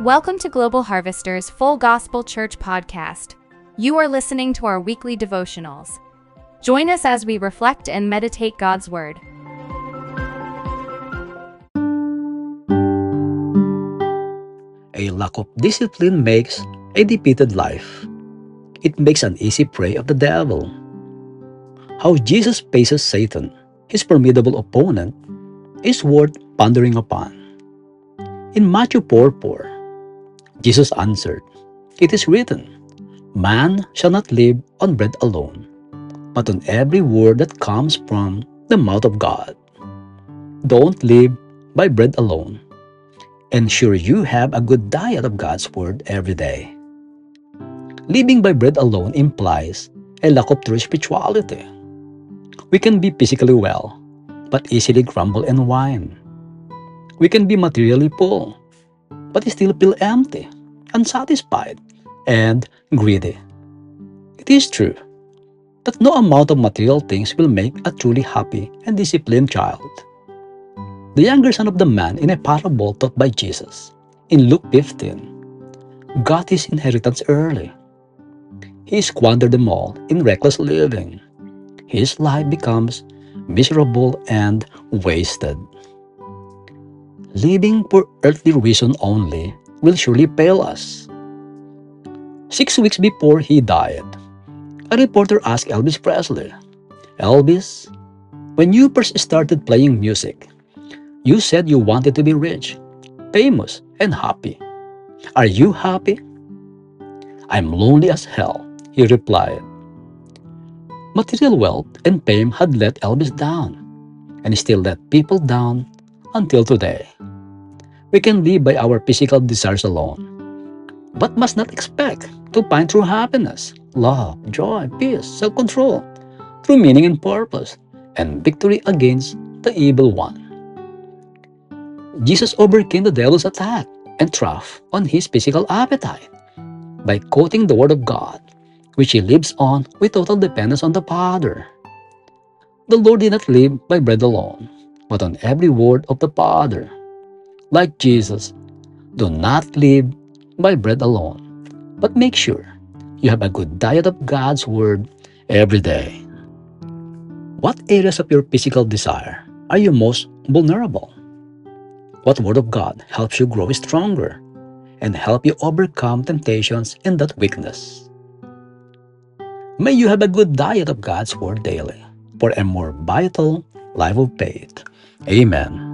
Welcome to Global Harvester's Full Gospel Church podcast. You are listening to our weekly devotionals. Join us as we reflect and meditate God's Word. A lack of discipline makes a defeated life. It makes an easy prey of the devil. How Jesus faces Satan, his formidable opponent, is worth pondering upon. In Matthew 4 4, Jesus answered, It is written, Man shall not live on bread alone, but on every word that comes from the mouth of God. Don't live by bread alone. Ensure you have a good diet of God's word every day. Living by bread alone implies a lack of true spirituality. We can be physically well, but easily grumble and whine. We can be materially full, but still feel empty, unsatisfied, and greedy. It is true that no amount of material things will make a truly happy and disciplined child. The younger son of the man in a parable taught by Jesus in Luke 15 got his inheritance early. He squandered them all in reckless living. His life becomes miserable and wasted. Living for earthly reason only will surely fail us. Six weeks before he died, a reporter asked Elvis Presley, Elvis, when you first started playing music, you said you wanted to be rich, famous, and happy. Are you happy? I'm lonely as hell, he replied. Material wealth and fame had let Elvis down, and still let people down until today. We can live by our physical desires alone, but must not expect to find true happiness, love, joy, peace, self control, true meaning and purpose, and victory against the evil one. Jesus overcame the devil's attack and trap on his physical appetite by quoting the Word of God, which he lives on with total dependence on the Father. The Lord did not live by bread alone, but on every word of the Father. Like Jesus, do not live by bread alone, but make sure you have a good diet of God's Word every day. What areas of your physical desire are you most vulnerable? What Word of God helps you grow stronger and help you overcome temptations in that weakness? May you have a good diet of God's Word daily for a more vital life of faith. Amen.